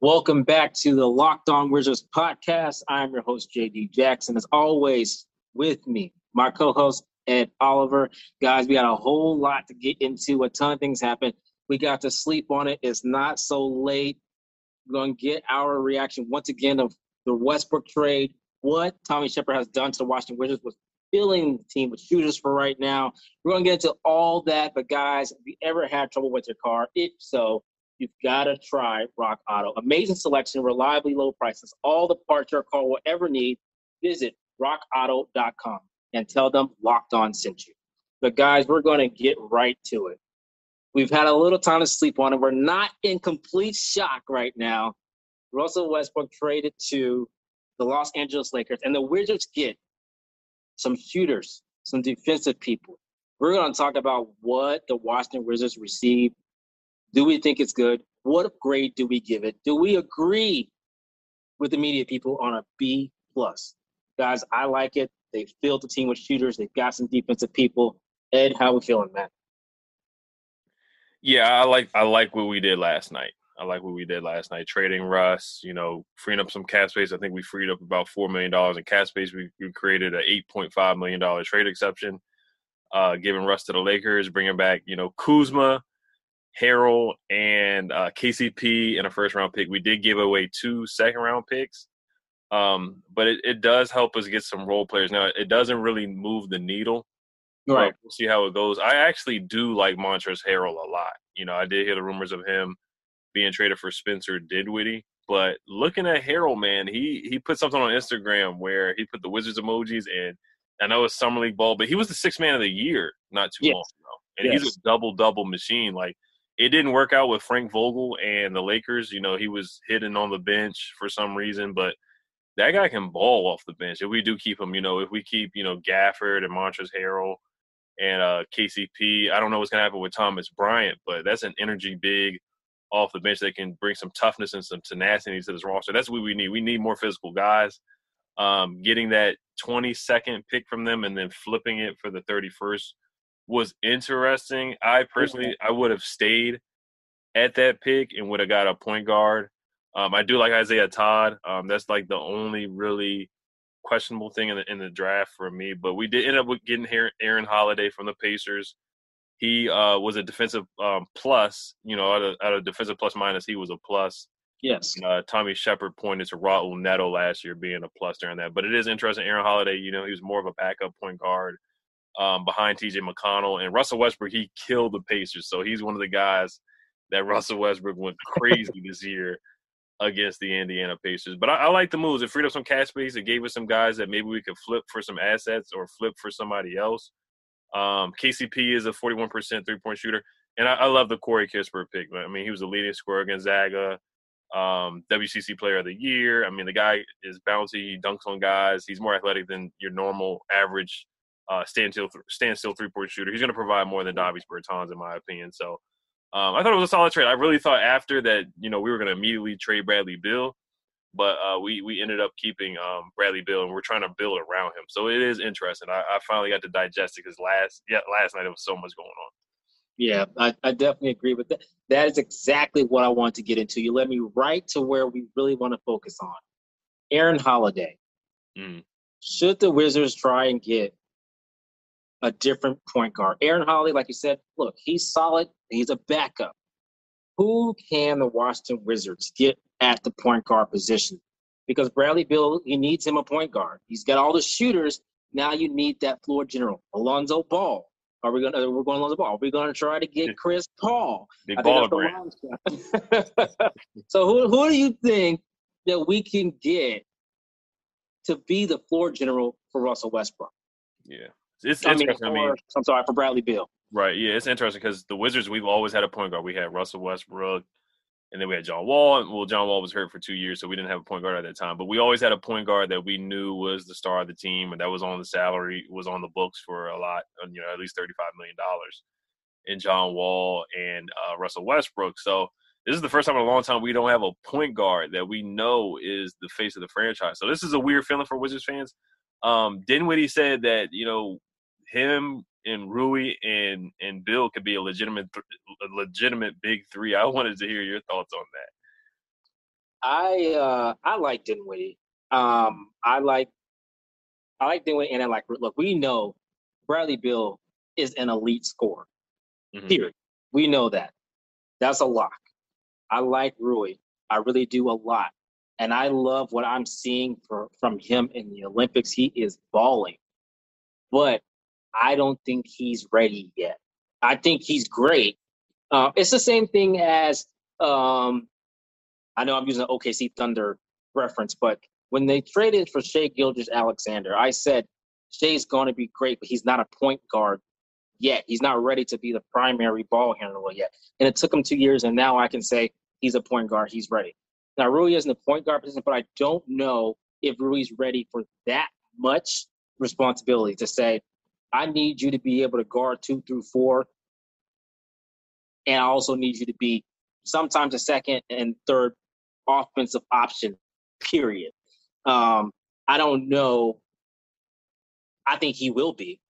Welcome back to the Locked On Wizards podcast. I'm your host, JD Jackson. As always, with me, my co host, Ed Oliver. Guys, we got a whole lot to get into. A ton of things happen. We got to sleep on it. It's not so late. We're going to get our reaction once again of the Westbrook trade, what Tommy Sheppard has done to the Washington Wizards was filling the team with shooters for right now. We're going to get into all that. But, guys, if you ever had trouble with your car, if so, you've got to try Rock Auto. Amazing selection, reliably low prices, all the parts your car will ever need. Visit rockauto.com and tell them Locked On sent you. But guys, we're going to get right to it. We've had a little time to sleep on it. We're not in complete shock right now. Russell Westbrook traded to the Los Angeles Lakers, and the Wizards get some shooters, some defensive people. We're going to talk about what the Washington Wizards received do we think it's good? What grade do we give it? Do we agree with the media people on a B plus? Guys, I like it. They filled the team with shooters. They've got some defensive people. Ed, how we feeling, man? Yeah, I like I like what we did last night. I like what we did last night, trading Russ. You know, freeing up some cap space. I think we freed up about four million dollars in cap space. We, we created an eight point five million dollar trade exception, uh, giving Russ to the Lakers, bringing back you know Kuzma, Harrell and uh, KCP in a first round pick. We did give away two second round picks, um, but it, it does help us get some role players. Now, it doesn't really move the needle. Right. we'll see how it goes. I actually do like Montrezl Harrell a lot. You know, I did hear the rumors of him being traded for Spencer Dinwiddie. But looking at Harrell, man, he he put something on Instagram where he put the Wizards emojis, and I know it's summer league ball, but he was the sixth man of the year not too yes. long ago, and yes. he's a double double machine. Like it didn't work out with Frank Vogel and the Lakers. You know, he was hidden on the bench for some reason, but that guy can ball off the bench. If we do keep him, you know, if we keep, you know, Gafford and Montrezl Harrell and uh, KCP, I don't know what's going to happen with Thomas Bryant, but that's an energy big off the bench that can bring some toughness and some tenacity to this roster. That's what we need. We need more physical guys. Um, getting that 22nd pick from them and then flipping it for the 31st was interesting. I personally, I would have stayed at that pick and would have got a point guard. Um, I do like Isaiah Todd. Um, that's like the only really questionable thing in the in the draft for me. But we did end up with getting Aaron Holiday from the Pacers. He uh, was a defensive um, plus. You know, out of, out of defensive plus minus, he was a plus. Yes. Uh, Tommy Sheppard pointed to Raul Neto last year being a plus during that. But it is interesting. Aaron Holiday, you know, he was more of a backup point guard um, behind TJ McConnell. And Russell Westbrook, he killed the Pacers. So he's one of the guys that Russell Westbrook went crazy this year against the Indiana Pacers. But I, I like the moves. It freed up some cash space. It gave us some guys that maybe we could flip for some assets or flip for somebody else. Um, KCP is a 41% three point shooter. And I, I, love the Corey Kispert pick. I mean, he was the leading scorer against Zaga, um, WCC player of the year. I mean, the guy is bouncy. He dunks on guys. He's more athletic than your normal average uh, standstill standstill three point shooter. He's going to provide more than Davis Bertans, in my opinion. So um, I thought it was a solid trade. I really thought after that, you know, we were going to immediately trade Bradley Beal, but uh, we we ended up keeping um, Bradley Beal, and we're trying to build around him. So it is interesting. I, I finally got to digest it because last yeah last night there was so much going on. Yeah, I, I, definitely agree with that. That is exactly what I want to get into. You led me right to where we really want to focus on. Aaron Holiday. Mm. Should the Wizards try and get a different point guard? Aaron Holiday, like you said, look, he's solid. He's a backup. Who can the Washington Wizards get at the point guard position? Because Bradley Beal, he needs him a point guard. He's got all the shooters. Now you need that floor general. Alonzo Ball. Are we gonna we're going Alonzo Ball? Are we gonna try to get Chris Paul? Big brand. so who who do you think that we can get to be the floor general for Russell Westbrook? Yeah. It's I mean, interesting. I mean, I'm sorry for Bradley Beal. Right. Yeah, it's interesting because the Wizards we've always had a point guard. We had Russell Westbrook, and then we had John Wall. Well, John Wall was hurt for two years, so we didn't have a point guard at that time. But we always had a point guard that we knew was the star of the team, and that was on the salary, was on the books for a lot, you know, at least thirty-five million dollars. In John Wall and uh, Russell Westbrook. So this is the first time in a long time we don't have a point guard that we know is the face of the franchise. So this is a weird feeling for Wizards fans. Um, Dinwiddie said that you know him and Rui and and Beal could be a legitimate a legitimate big three. I wanted to hear your thoughts on that. I uh I like Dinwiddie. Um, I like I like Dinwiddie, and I like look. We know Bradley Beal is an elite scorer. Mm-hmm. Period. We know that. That's a lock. I like Rui. I really do a lot. And I love what I'm seeing for, from him in the Olympics. He is balling. But I don't think he's ready yet. I think he's great. Uh, it's the same thing as um, I know I'm using an OKC Thunder reference, but when they traded for Shai Gilgeous-Alexander, I said Shai's going to be great, but he's not a point guard yet. He's not ready to be the primary ball handler yet. And it took him two years, and now I can say he's a point guard. He's ready. Now Rui is in the point guard position, but I don't know if Rui's ready for that much responsibility to say, I need you to be able to guard two through four. And I also need you to be sometimes a second and third offensive option, period. Um, I don't know. I think he will be.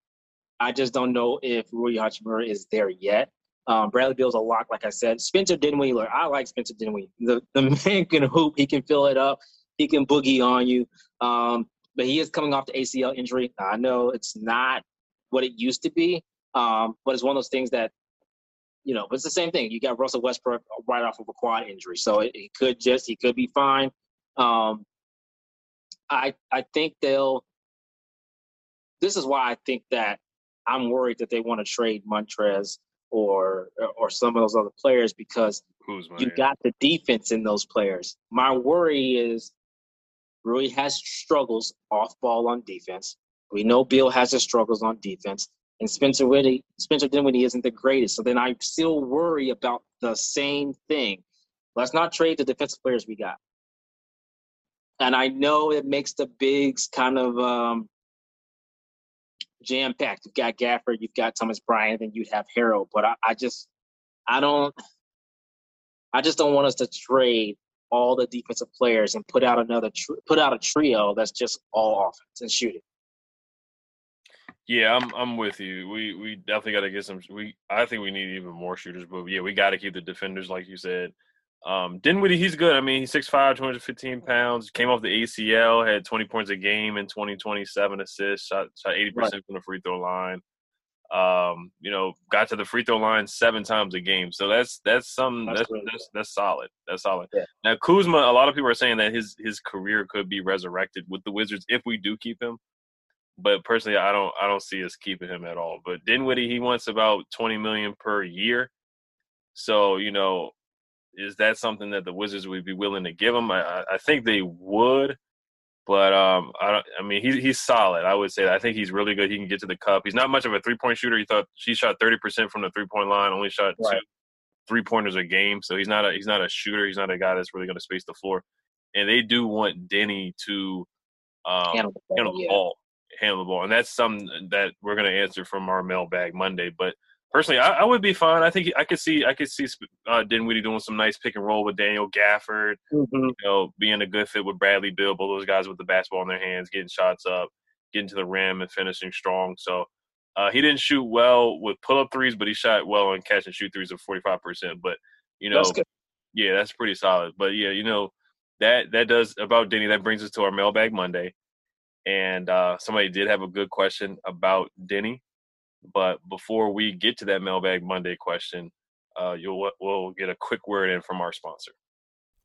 I just don't know if Rui Hachimura is there yet. Um, Bradley Beal's a lock, like I said. Spencer Dinwiddie, I like Spencer Dinwiddie. The the man can hoop. He can fill it up. He can boogie on you. Um, but he is coming off the ACL injury. I know it's not what it used to be, um, but it's one of those things that, you know, it's the same thing. You got Russell Westbrook right off of a quad injury, so it, it could just he could be fine. Um, I I think they'll. This is why I think that I'm worried that they want to trade Montrez or or some of those other players because you got the defense in those players. My worry is Rui has struggles off ball on defense. We know Beal has his struggles on defense, and Spencer Whitty, Spencer Dinwiddie isn't the greatest. So then I still worry about the same thing. Let's not trade the defensive players we got. And I know it makes the bigs kind of um, jam packed. You've got Gafford, you've got Thomas Bryant, and you'd have Harrell. But I, I just, I don't, I just don't want us to trade all the defensive players and put out another, tr- put out a trio that's just all offense and shooting. Yeah, I'm I'm with you. We we definitely got to get some. We I think we need even more shooters, but yeah, we got to keep the defenders like you said. Um, Dinwiddie, he's good. I mean, he's 6'5", 215 pounds. Came off the ACL, had 20 points a game in 2027 assists, shot shot 80 percent right. from the free throw line. Um, you know, got to the free throw line seven times a game. So that's that's some that's that's, really that's, that's, solid. That's solid. Yeah. Now Kuzma, a lot of people are saying that his his career could be resurrected with the Wizards if we do keep him. But personally, I don't I don't see us keeping him at all. But Dinwiddie, he wants about 20 million per year. So you know, is that something that the Wizards would be willing to give him? I, I think they would, but um, I don't. I mean, he's he's solid. I would say. I think he's really good. He can get to the cup. He's not much of a three point shooter. He thought he shot thirty percent from the three point line. Only shot right. two three pointers a game. So he's not a he's not a shooter. He's not a guy that's really going to space the floor. And they do want Deni to um, handle the ball, handle the, ball handle the ball, and that's something that we're going to answer from our mailbag Monday. But personally, I, I, would be fine. I think I could see I could see uh, Dinwiddie doing some nice pick and roll with Daniel Gafford. Mm-hmm. You know, being a good fit with Bradley Beal, both those guys with the basketball in their hands, getting shots up, getting to the rim, and finishing strong. So. Uh, he didn't shoot well with pull up threes, but he shot well on catch and shoot threes of 45%. But, you know, that's yeah, that's pretty solid. But, yeah, you know, that that does about Deni. That brings us to our mailbag Monday. And uh, somebody did have a good question about Deni. But before we get to that Mailbag Monday question, uh, you'll we'll get a quick word in from our sponsor.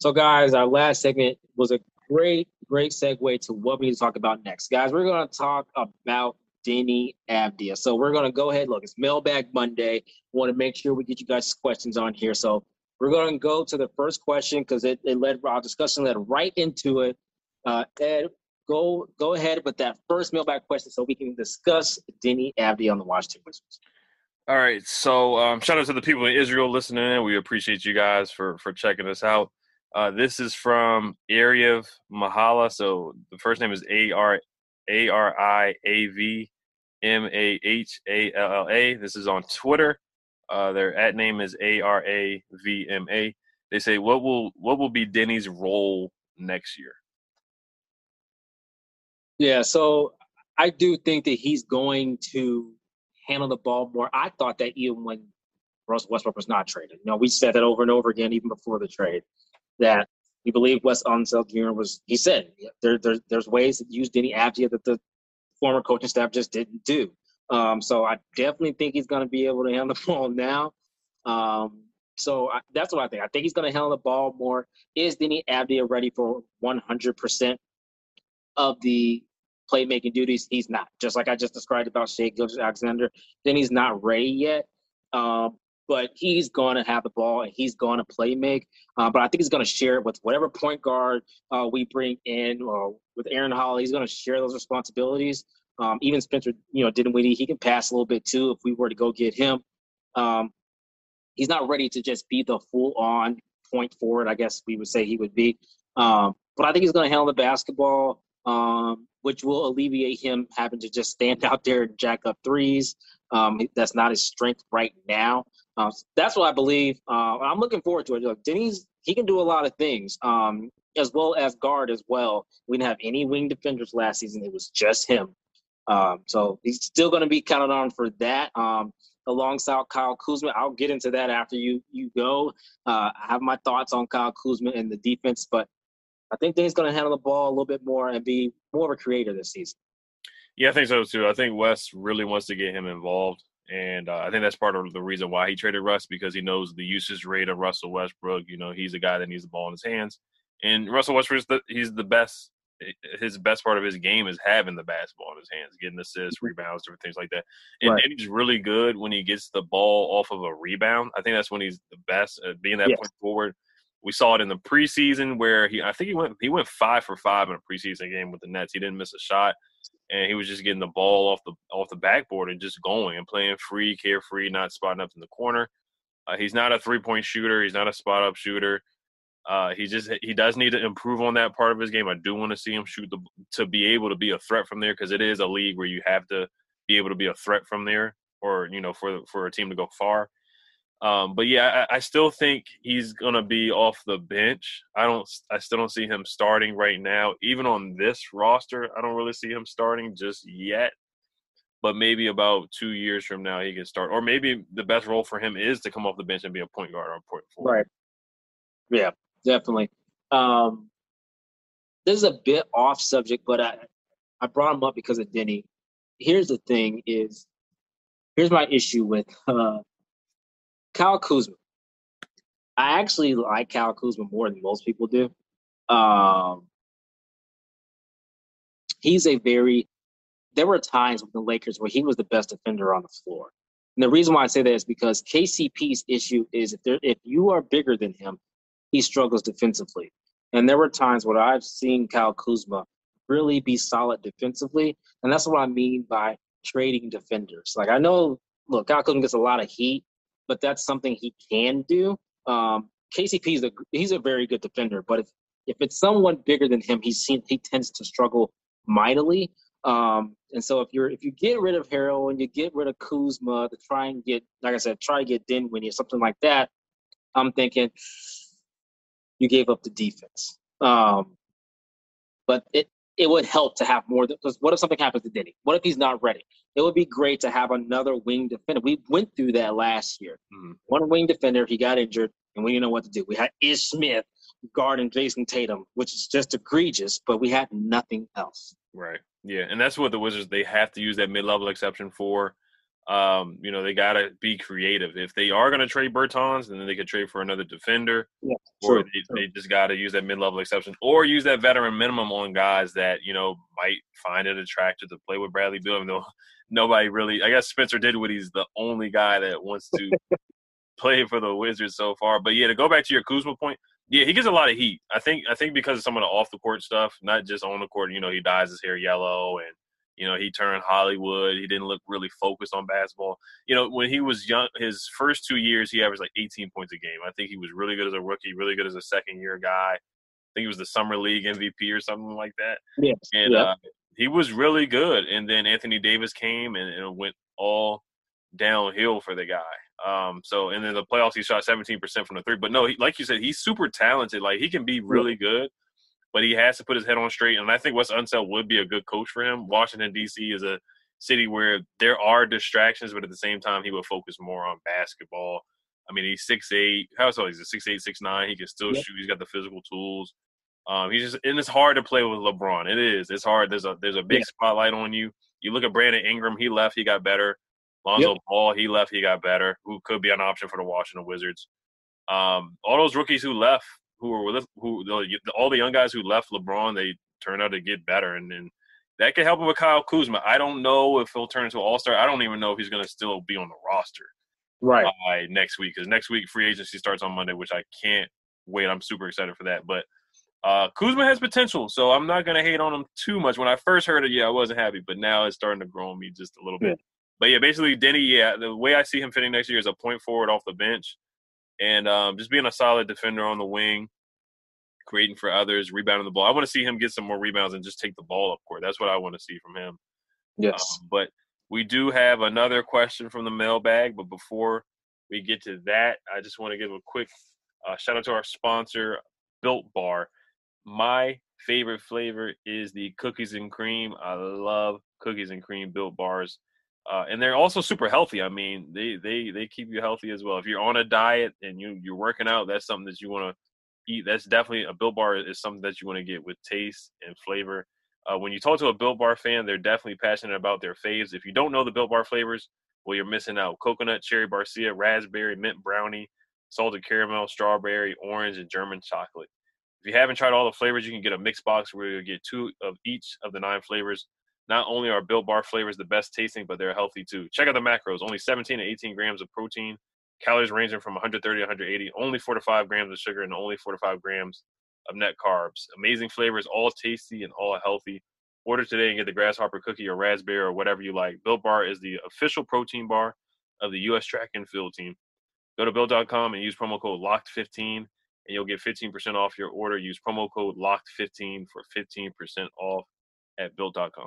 So, guys, our last segment was a great, great segue to what we need to talk about next. Guys, we're going to talk about Deni Avdija. So, we're going to go ahead. Look, it's Mailbag Monday. We want to make sure we get you guys questions on here. So, we're going to go to the first question because it, it led our discussion led right into it. Uh, Ed, go go ahead with that first mailbag question so we can discuss Deni Avdija on the Washington Wizards. All right, so um, shout out to the people in Israel listening in. We appreciate you guys for for checking us out. Uh, this is from Ariev Mahala. So the first name is A R A R I A V M A H A L L A. This is on Twitter. Uh, their at name is A R A V M A. They say, "What will what will be Denny's role next year?" Yeah, so I do think that he's going to handle the ball more. I thought that even when Russell Westbrook was not traded, you know, we said that over and over again, even before the trade that we believe Wes Unseld Jr. was, he said, there, there, there's ways that used Deni Avdija that the former coaching staff just didn't do. Um, so I definitely think he's going to be able to handle the ball now. Um, so I, that's what I think. I think he's going to handle the ball more. Is Deni Avdija ready for 100% of the playmaking duties? He's not. Just like I just described about Shai Gilgeous-Alexander, then he's not ready yet. Um, but he's going to have the ball and he's going to play make. Uh, but I think he's going to share it with whatever point guard uh, we bring in, or with Aaron Holiday. He's going to share those responsibilities. Um, even Spencer, you know, Dinwiddie, he can pass a little bit too if we were to go get him. Um, he's not ready to just be the full-on point forward. I guess we would say he would be. Um, but I think he's going to handle the basketball, um, which will alleviate him having to just stand out there and jack up threes. Um, that's not his strength right now. Uh, that's what I believe. Uh, I'm looking forward to it. Look, Deni's he can do a lot of things, um, as well as guard as well. We didn't have any wing defenders last season. It was just him. Um, so he's still going to be counted on for that. Um, alongside Kyle Kuzma, I'll get into that after you you go. Uh, I have my thoughts on Kyle Kuzma and the defense, but I think Deni's going to handle the ball a little bit more and be more of a creator this season. Yeah, I think so too. I think Wes really wants to get him involved. And uh, I think that's part of the reason why he traded Russ because he knows the usage rate of Russell Westbrook. You know, he's a guy that needs the ball in his hands. And Russell Westbrook, the, he's the best. His best part of his game is having the basketball in his hands, getting assists, mm-hmm. rebounds, different things like that. And, right. and, he's really good when he gets the ball off of a rebound. I think that's when he's the best at being that yes. point forward. We saw it in the preseason where he, I think he went, he went five for five in a preseason game with the Nets. He didn't miss a shot and he was just getting the ball off the off the backboard and just going and playing free, carefree, not spotting up in the corner. Uh, he's not a three point shooter. He's not a spot up shooter. Uh, he just he does need to improve on that part of his game. I do want to see him shoot the to be able to be a threat from there because it is a league where you have to be able to be a threat from there, or you know for for a team to go far. Um, but yeah, I, I, still think he's gonna be off the bench. I don't. I still don't see him starting right now. Even on this roster, I don't really see him starting just yet. But maybe about two years from now, he can start. Or maybe the best role for him is to come off the bench and be a point guard or a point forward. Right. Yeah, definitely. Um, this is a bit off subject, but I I brought him up because of Deni. Here's the thing: is here's my issue with uh, Kyle Kuzma. I actually like Kyle Kuzma more than most people do. Um, he's a very. There were times with the Lakers where he was the best defender on the floor, and the reason why I say that is because KCP's issue is if there, if you are bigger than him, he struggles defensively. And there were times where I've seen Kyle Kuzma really be solid defensively, and that's what I mean by trading defenders. Like I know, look, Kyle Kuzma gets a lot of heat but that's something he can do. Um, KCP is a he's a very good defender, but if if it's someone bigger than him, he's he tends to struggle mightily. Um, and so if you're if you get rid of Harrell and you get rid of Kuzma to try and get, like I said, try to get Dinwiddie or something like that, I'm thinking you gave up the defense. Um, but it it would help to have more. Because what if something happens to Deni? What if he's not ready? It would be great to have another wing defender. We went through that last year. Mm-hmm. One wing defender, he got injured, and we didn't know what to do. We had Ish Smith guarding Jayson Tatum, which is just egregious, but we had nothing else. Right. Yeah, and that's what the Wizards they have to use that mid-level exception for. Um, you know, they got to be creative. If they are going to trade Bertans, then they could trade for another defender, yeah, or they, they, just got to use that mid-level exception, or use that veteran minimum on guys that you know might find it attractive to play with Bradley Beal. Even though nobody really, I guess Spencer Dinwiddie's the only guy that wants to play for the Wizards so far. But yeah, to go back to your Kuzma point, yeah, he gets a lot of heat. I think I think because of some of the off the court stuff, not just on the court. You know, he dyes his hair yellow, and you know he turned Hollywood. He didn't look really focused on basketball. You know, when he was young, his first two years, he averaged like 18 points a game. I think he was really good as a rookie, really good as a second year guy. I think he was the summer league MVP or something like that. Yes, and Uh, he was really good. And then Anthony Davis came and, and went all downhill for the guy. Um, so and then the playoffs he shot 17% from the three. But no, he, like you said, he's super talented. Like he can be really good, but he has to put his head on straight. And I think Wes Unseld would be a good coach for him. Washington D.C. is a city where there are distractions, but at the same time, he would focus more on basketball. I mean, he's six eight. How so? He's a six eight, six nine. He can still yeah. shoot. He's got the physical tools. Um, he's just and it's hard to play with LeBron. It is. It's hard. There's a there's a big yeah. spotlight on you. You look at Brandon Ingram. He left. He got better. Lonzo yep. Ball, he left, he got better. Who could be an option for the Washington Wizards? Um, all those rookies who left, who were with, who all the young guys who left LeBron, they turned out to get better, and then that could help him with Kyle Kuzma. I don't know if he'll turn into an All Star. I don't even know if he's going to still be on the roster right by next week because next week free agency starts on Monday, which I can't wait. I'm super excited for that, but. Uh, Kuzma has potential, so I'm not gonna hate on him too much. When I first heard it, yeah, I wasn't happy, but now it's starting to grow on me just a little bit. But yeah, basically Deni, yeah, the way I see him fitting next year is a point forward off the bench, and um, just being a solid defender on the wing, creating for others, rebounding the ball. I want to see him get some more rebounds and just take the ball up court. That's what I want to see from him. Yes, um, but we do have another question from the mailbag, but before we get to that, I just want to give a quick uh, shout out to our sponsor, Built Bar. My favorite flavor is the cookies and cream. I love cookies and cream built bars. Uh, and they're also super healthy. I mean, they they they keep you healthy as well. If you're on a diet and you you're working out, that's something that you want to eat. That's definitely a Built Bar is something that you want to get with taste and flavor. Uh, when you talk to a Built Bar fan, they're definitely passionate about their faves. If you don't know the Built Bar flavors, well, you're missing out. Coconut, cherry barcia, raspberry, mint brownie, salted caramel, strawberry, orange, and German chocolate. If you haven't tried all the flavors, you can get a mix box where you get two of each of the nine flavors not only are Built Bar flavors the best tasting, but they're healthy too. Check out the macros: only 17 to 18 grams of protein, calories ranging from 130 to 180, only 4 to 5 grams of sugar, and only 4 to 5 grams of net carbs. Amazing flavors, all tasty and all healthy. Order today and get the grasshopper cookie or raspberry or whatever you like. Built Bar is the official protein bar of the U.S. track and field team. Go to built.com and use promo code LOCKED15 and you'll get 15% off your order. Use promo code LOCKED15 for 15% off at built.com.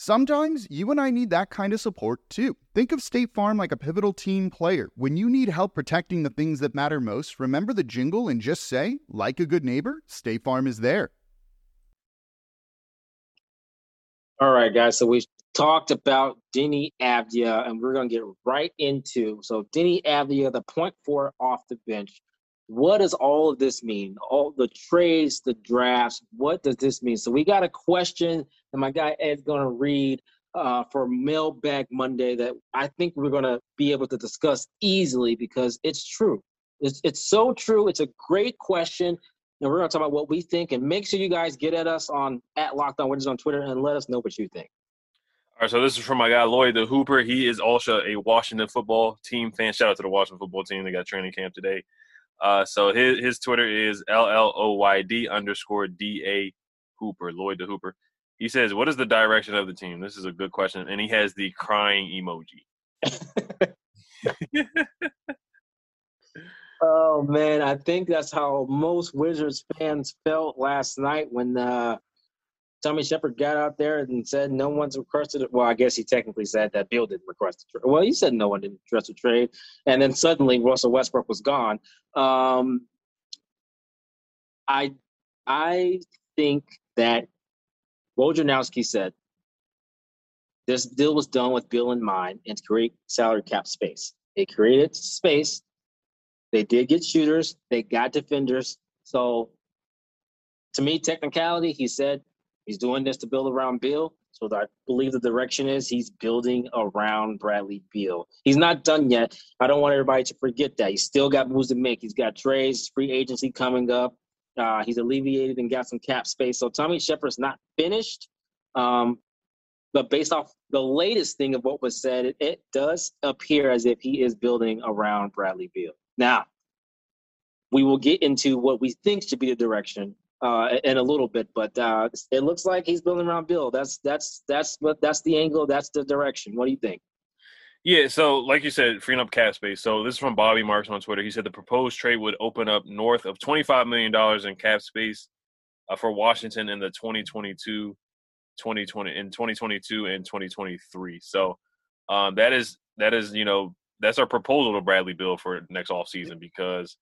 Sometimes you and I need that kind of support too. Think of State Farm like a pivotal team player. When you need help protecting the things that matter most, remember the jingle and just say, like a good neighbor, State Farm is there. All right, guys. So we talked about Deni Avdija, and we're going to get right into so Deni Avdija, the point four off the bench. what does all of this mean? All the trades, the drafts, what does this mean? So we got a question that my guy Ed's going to read uh, for Mailbag Monday that I think we're going to be able to discuss easily because it's true. It's, it's so true. It's a great question. And we're going to talk about what we think. And make sure you guys get at us on at Locked On Wizards on Twitter and let us know what you think. All right, so this is from my guy Lloyd the Hooper. He is also a Washington football team fan. Shout out to the Washington football team. They got training camp today. Uh, so his his Twitter is L L O Y D underscore D A Hooper, Lloyd the Hooper. He says, "What is the direction of the team?" This is a good question, and he has the crying emoji. oh man, I think that's how most Wizards fans felt last night when uh, Tommy Sheppard got out there and said no one's requested it. Well, I guess he technically said that Beal didn't request a trade. Well, he said no one didn't request a trade, and then suddenly Russell Westbrook was gone. Um, I I think that Wojnarowski said this deal was done with Beal in mind and to create salary cap space. It created space. They did get shooters. They got defenders. So, to me, technicality, he said He's doing this to build around Beal. So I believe the direction is he's building around Bradley Beal. He's not done yet. I don't want everybody to forget that. He's still got moves to make. He's got trades, free agency coming up. Uh, he's alleviated and got some cap space. So Tommy Sheppard's not finished. Um, but based off the latest thing of what was said, it, it does appear as if he is building around Bradley Beal. Now, we will get into what we think should be the direction uh, in a little bit, but uh, it looks like he's building around Beal. That's that's that's what that's the angle. That's the direction. What do you think? Yeah, so like you said, freeing up cap space. So this is from Bobby Marks on Twitter. He said the proposed trade would open up north of $25 million in cap space uh, for Washington in the 2022, 2020 in 2022 and 2023. So um, that is that is you know that's our proposal to Bradley Beal for next off season because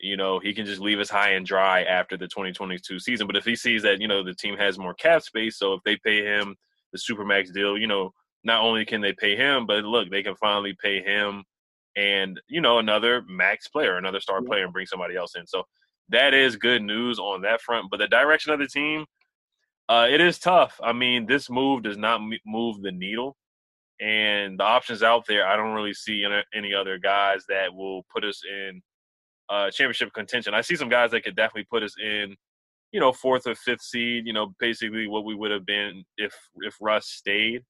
you know, he can just leave us high and dry after the 2022 season. But if he sees that, you know, the team has more cap space, so if they pay him the supermax deal, you know, not only can they pay him, but look, they can finally pay him and, you know, another max player, another star player, and bring somebody else in. So that is good news on that front. But the direction of the team, uh, it is tough. I mean, this move does not move the needle. And the options out there, I don't really see any other guys that will put us in – uh, championship contention. I see some guys that could definitely put us in, you know, fourth or fifth seed. You know, basically what we would have been if if Russ stayed.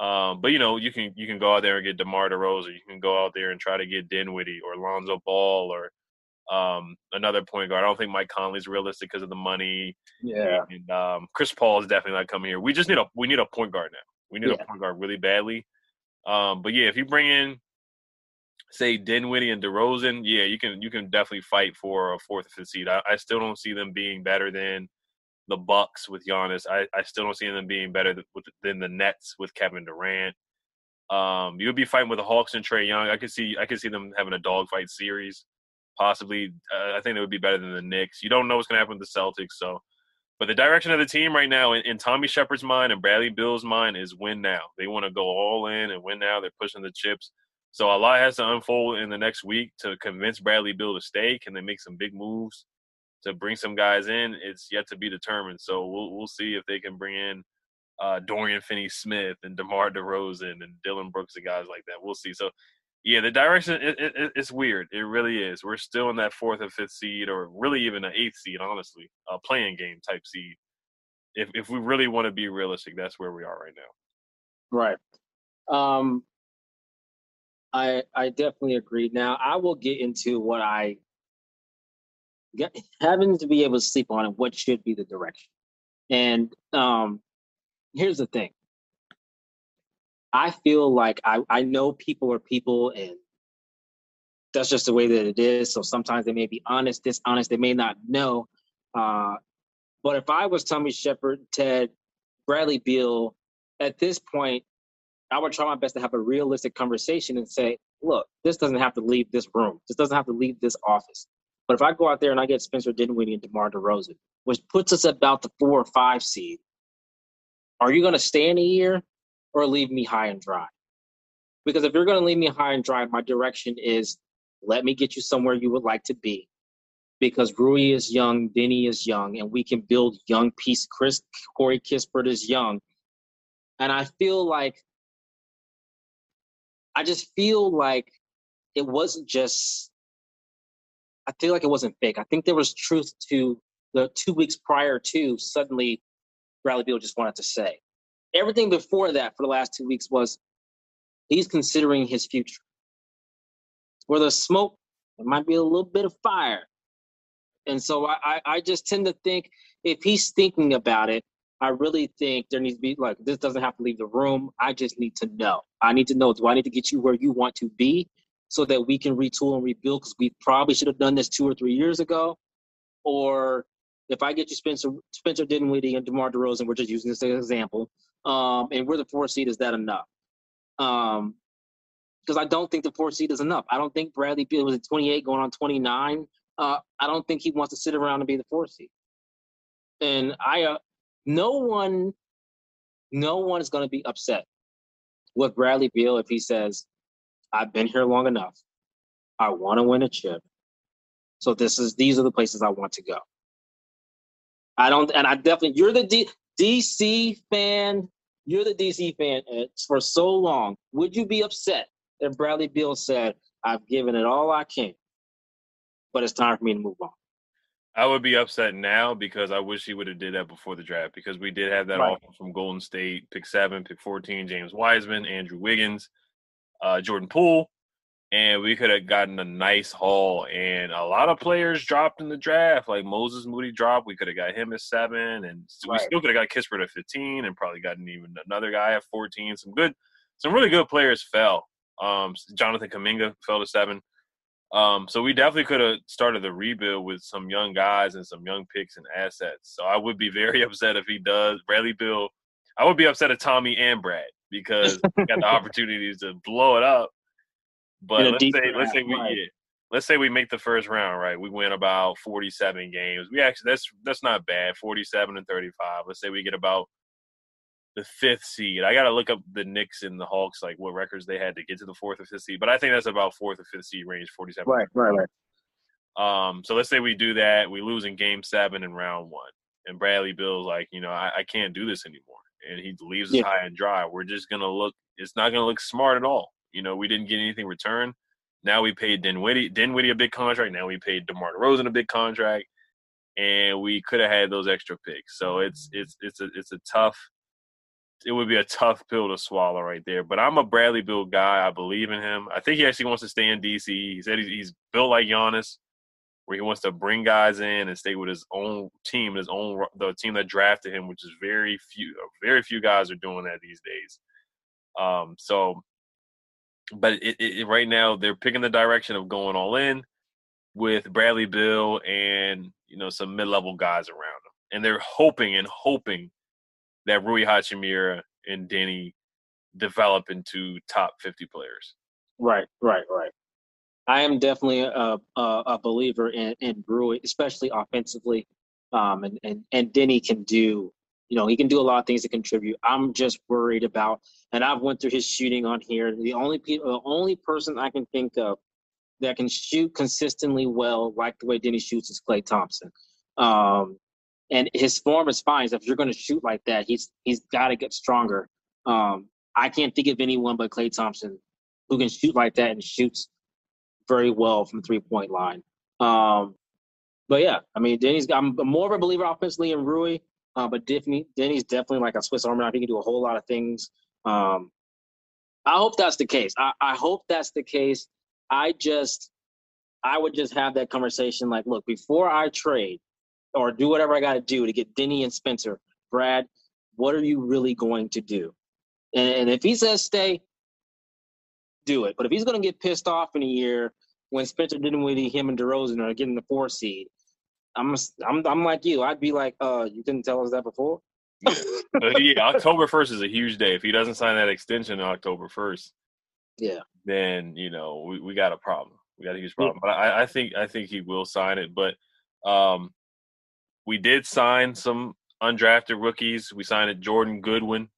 Um, but you know, you can you can go out there and get DeMar DeRozan. You can go out there and try to get Dinwiddie or Lonzo Ball or um, another point guard. I don't think Mike Conley's realistic because of the money. Yeah. And um, Chris Paul is definitely not coming here. We just need a we need a point guard now. We need Yeah. a point guard really badly. Um, but yeah, if you bring in say Dinwiddie and DeRozan, yeah, you can you can definitely fight for a fourth or fifth seed. I, I still don't see them being better than the Bucks with Giannis. I, I still don't see them being better th- than the Nets with Kevin Durant. Um, you would be fighting with the Hawks and Trae Young. I could see I could see them having a dogfight series, possibly. Uh, I think they would be better than the Knicks. You don't know what's going to happen with the Celtics, so. But the direction of the team right now, in, in Tommy Sheppard's mind and Bradley Beal's mind, is win now. They want to go all in and win now. They're pushing the chips. So a lot has to unfold in the next week to convince Bradley Beal to stay. Can they make some big moves to bring some guys in? It's yet to be determined. So we'll we'll see if they can bring in uh, Dorian Finney-Smith and DeMar DeRozan and Dillon Brooks and guys like that. We'll see. So yeah, the direction it, it, it's weird. It really is. We're still in that fourth and fifth seed, or really even an eighth seed. Honestly, a playing game type seed. If if we really want to be realistic, that's where we are right now. Right. Um, I I definitely agree. Now I will get into what I having to be able to sleep on it, what should be the direction. And um, here's the thing. I feel like I, I know people are people and that's just the way that it is. So sometimes they may be honest, dishonest, they may not know. Uh, but if I was Tommy Sheppard, Ted, Bradley Beal, at this point, I would try my best to have a realistic conversation and say, look, this doesn't have to leave this room. This doesn't have to leave this office. But if I go out there and I get Spencer Dinwiddie and DeMar DeRozan, which puts us about the four or five seed, are you going to stay in a year or leave me high and dry? Because if you're going to leave me high and dry, my direction is let me get you somewhere you would like to be. because Rui is young, Deni is young, and we can build young piece. Chris Corey Kispert is young, and I feel like I just feel like it wasn't just. I feel like it wasn't fake. I think there was truth to the two weeks prior to suddenly Bradley Beal just wanted to say. Everything before that for the last two weeks was he's considering his future. Where there's smoke, there might be a little bit of fire. And so I, I, I just tend to think if he's thinking about it, I really think there needs to be like this doesn't have to leave the room. I just need to know. I need to know. Do I need to get you where you want to be so that we can retool and rebuild? Because we probably should have done this two or three years ago. Or if I get you Spencer Spencer Dinwiddie and DeMar DeRozan, we're just using this as an example, um, and we're the four seed, is that enough? Um, because I don't think the four seed is enough. I don't think Bradley Beal was at 28 going on 29. Uh, I don't think he wants to sit around and be the four seed. And I, uh, no one, no one is going to be upset with Bradley Beal if he says, "I've been here long enough. I want to win a chip. So this is these are the places I want to go." I don't, and I definitely, you're the D, DC fan. You're the DC fan uh, for so long. Would you be upset if Bradley Beal said, "I've given it all I can, but it's time for me to move on"? I would be upset now because I wish he would have did that before the draft because we did have that Right. offer from Golden State, pick seven, pick fourteen, James Wiseman, Andrew Wiggins, uh, Jordan Poole, and we could have gotten a nice haul. And a lot of players dropped in the draft, like Moses Moody dropped. We could have got him at seven, and we Right. still could have got Kispert at fifteen, and probably gotten even another guy at fourteen. Some good, some really good players fell. Um, Jonathan Kuminga fell to seven. Um, so we definitely could have started the rebuild with some young guys and some young picks and assets. So I would be very upset if he does. Bradley Beal, I would be upset at Tommy and Brad because we got the opportunities to blow it up. But let's say let's say we right. yeah, let's say we make the first round, right? We win about forty seven games. We actually that's that's not bad. Forty seven and thirty five. Let's say we get about the fifth seed. I got to look up the Knicks and the Hawks, like what records they had to get to the fourth or fifth seed. But I think that's about fourth or fifth seed range, 47. Right, right, right. Um, so let's say we do that. We lose in game seven in round one. And Bradley Beal's like, you know, I, I can't do this anymore. And he leaves us Yeah. high and dry. We're just going to look, it's not going to look smart at all. You know, we didn't get anything returned. Now we paid Dinwiddie, Dinwiddie a big contract. Now we paid DeMar DeRozan a big contract. And we could have had those extra picks. So it's it's it's a it's a tough it would be a tough pill to swallow right there. But I'm a Bradley Beal guy. I believe in him. I think he actually wants to stay in DC. He said he's, he's built like Giannis, where he wants to bring guys in and stay with his own team, his own the team that drafted him, which is very few. Very few guys are doing that these days. Um, so, but it, it, right now they're picking the direction of going all in with Bradley Beal and you know some mid-level guys around them, and they're hoping and hoping that Rui Hachimura and Danny develop into top 50 players. Right, right, right. I am definitely a a, a believer in in Brewer, especially offensively. Um, and and and Deni can do, you know, he can do a lot of things to contribute. I'm just worried about, and I've went through his shooting on here. The only people, the only person I can think of that can shoot consistently well, like the way Deni shoots, is Klay Thompson. Um, and his form is fine. So if you're going to shoot like that, he's he's got to get stronger. Um, I can't think of anyone but Klay Thompson who can shoot like that and shoots very well from three point line. Um, but yeah, I mean, Deni's. I'm more of a believer offensively in Rui, uh, but Deni, Deni's definitely like a Swiss Army knife. He can do a whole lot of things. Um, I hope that's the case. I, I hope that's the case. I just, I would just have that conversation. Like, look, before I trade or do whatever I got to do to get Deni and Spencer, Brad, what are you really going to do? And, and if he says stay, do it. But if he's going to get pissed off in a year when Spencer Dinwiddie, him, and DeRozan are getting the four seed, I'm, I'm I'm like you. I'd be like, uh, you didn't tell us that before. But yeah, October 1st is a huge day. If he doesn't sign that extension on October 1st, Yeah. then you know we, we got a problem. We got a huge problem. But I, I think I think he will sign it. But um, we did sign some undrafted rookies. We signed Jordan Goodwin.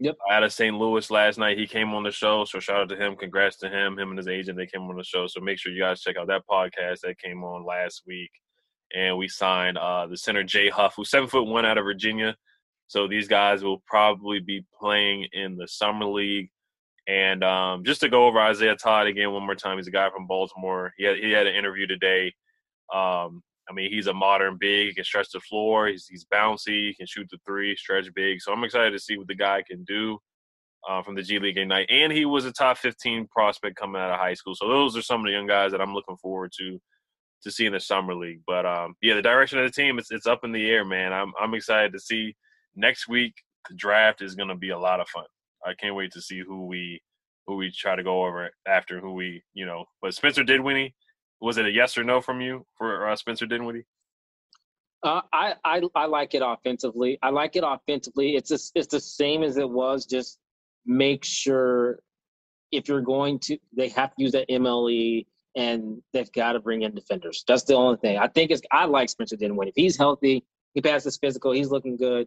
Yep. Out of St. Louis last night, he came on the show. So shout out to him. Congrats to him. Him and his agent, they came on the show. So make sure you guys check out that podcast that came on last week. and we signed uh, the center Jay Huff, who's seven foot one out of Virginia. So these guys will probably be playing in the summer league. And um, just to go over Isaiah Todd again one more time, he's a guy from Baltimore. He had, he had an interview today. Um, I mean, he's a modern big. He can stretch the floor. He's he's bouncy. He can shoot the three, stretch big. So I'm excited to see what the guy can do uh, from the G League Ignite. And he was a top 15 prospect coming out of high school. So those are some of the young guys that I'm looking forward to to see in the summer league. But um, yeah, the direction of the team it's it's up in the air, man. I'm I'm excited to see next week. The draft is going to be a lot of fun. I can't wait to see who we who we try to go over after who we you know. But Spencer Dinwiddie, was it a yes or no from you for uh, Spencer Dinwiddie? Uh, I, I I like it offensively. I like it offensively. It's just, it's the same as it was. Just make sure if you're going to, they have to use that MLE and they've got to bring in defenders. That's the only thing. I think it's. I like Spencer Dinwiddie. If he's healthy, he passes physical. He's looking good.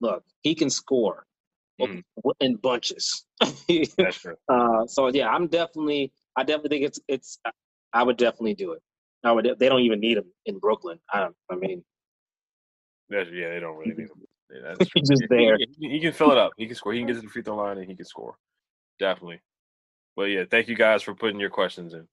Look, he can score mm. in bunches. That's true. Uh, so yeah, I'm definitely. I definitely think it's. It's. I would definitely do it. I would. They don't even need him in Brooklyn. I. I mean. That's, yeah, they don't really need him. Yeah, that's He's just there. He, he, can fill it up. He can score. He can get to the free throw line and he can score. Definitely. But yeah, thank you guys for putting your questions in.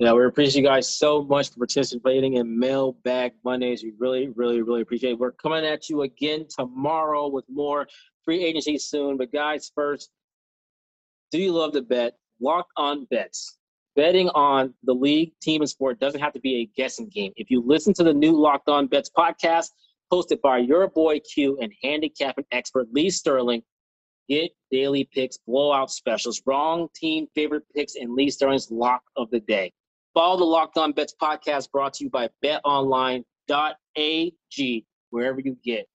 Yeah, we appreciate you guys so much for participating in Mailbag Mondays. We really, really, really appreciate it. We're coming at you again tomorrow with more free agency soon. But guys, first, do you love to bet? Locked On Bets. Betting on the league, team, and sport doesn't have to be a guessing game. If you listen to the new Locked On Bets podcast, hosted by your boy Q and handicapping expert Lee Sterling, get daily picks, blowout specials, wrong team favorite picks, and Lee Sterling's lock of the day. Follow the Locked On Bets podcast brought to you by betonline.ag, wherever you get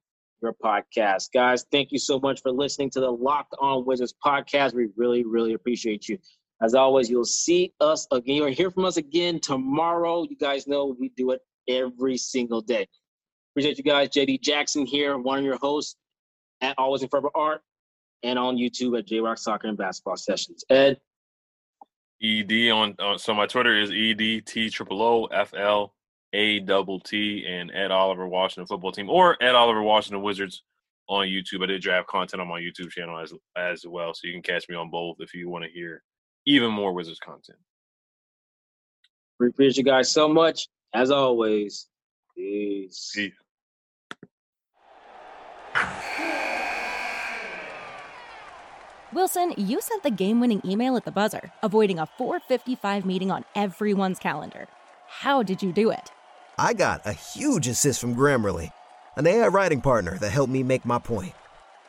your podcast. Guys, thank you so much for listening to the Locked On Wizards podcast. We really, really appreciate you. As always, you'll see us again. You'll hear from us again tomorrow. You guys know we do it every single day. Appreciate you guys. JD Jackson here, one of your hosts at Always in Forever Art and on YouTube at J Rock Soccer and Basketball Sessions. Ed. ED on, on so my Twitter is EDT triple O F L A double T and Ed Oliver Washington football team or Ed Oliver Washington Wizards on YouTube. I did draft content on my YouTube channel as as well, so you can catch me on both if you want to hear even more Wizards content. We appreciate you guys so much. As always, peace. Peace. Wilson, you sent the game-winning email at the buzzer, avoiding a 4:55 meeting on everyone's calendar. How did you do it? I got a huge assist from Grammarly, an AI writing partner that helped me make my point.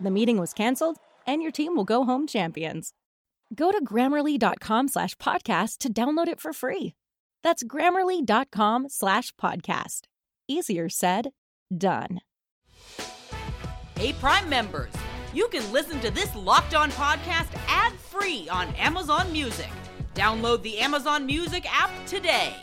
The meeting was canceled, and your team will go home champions. Go to grammarly.com slash podcast to download it for free. That's grammarly.com slash podcast. Easier said, done. Hey, Prime members, you can listen to this locked on podcast ad free on Amazon Music. Download the Amazon Music app today.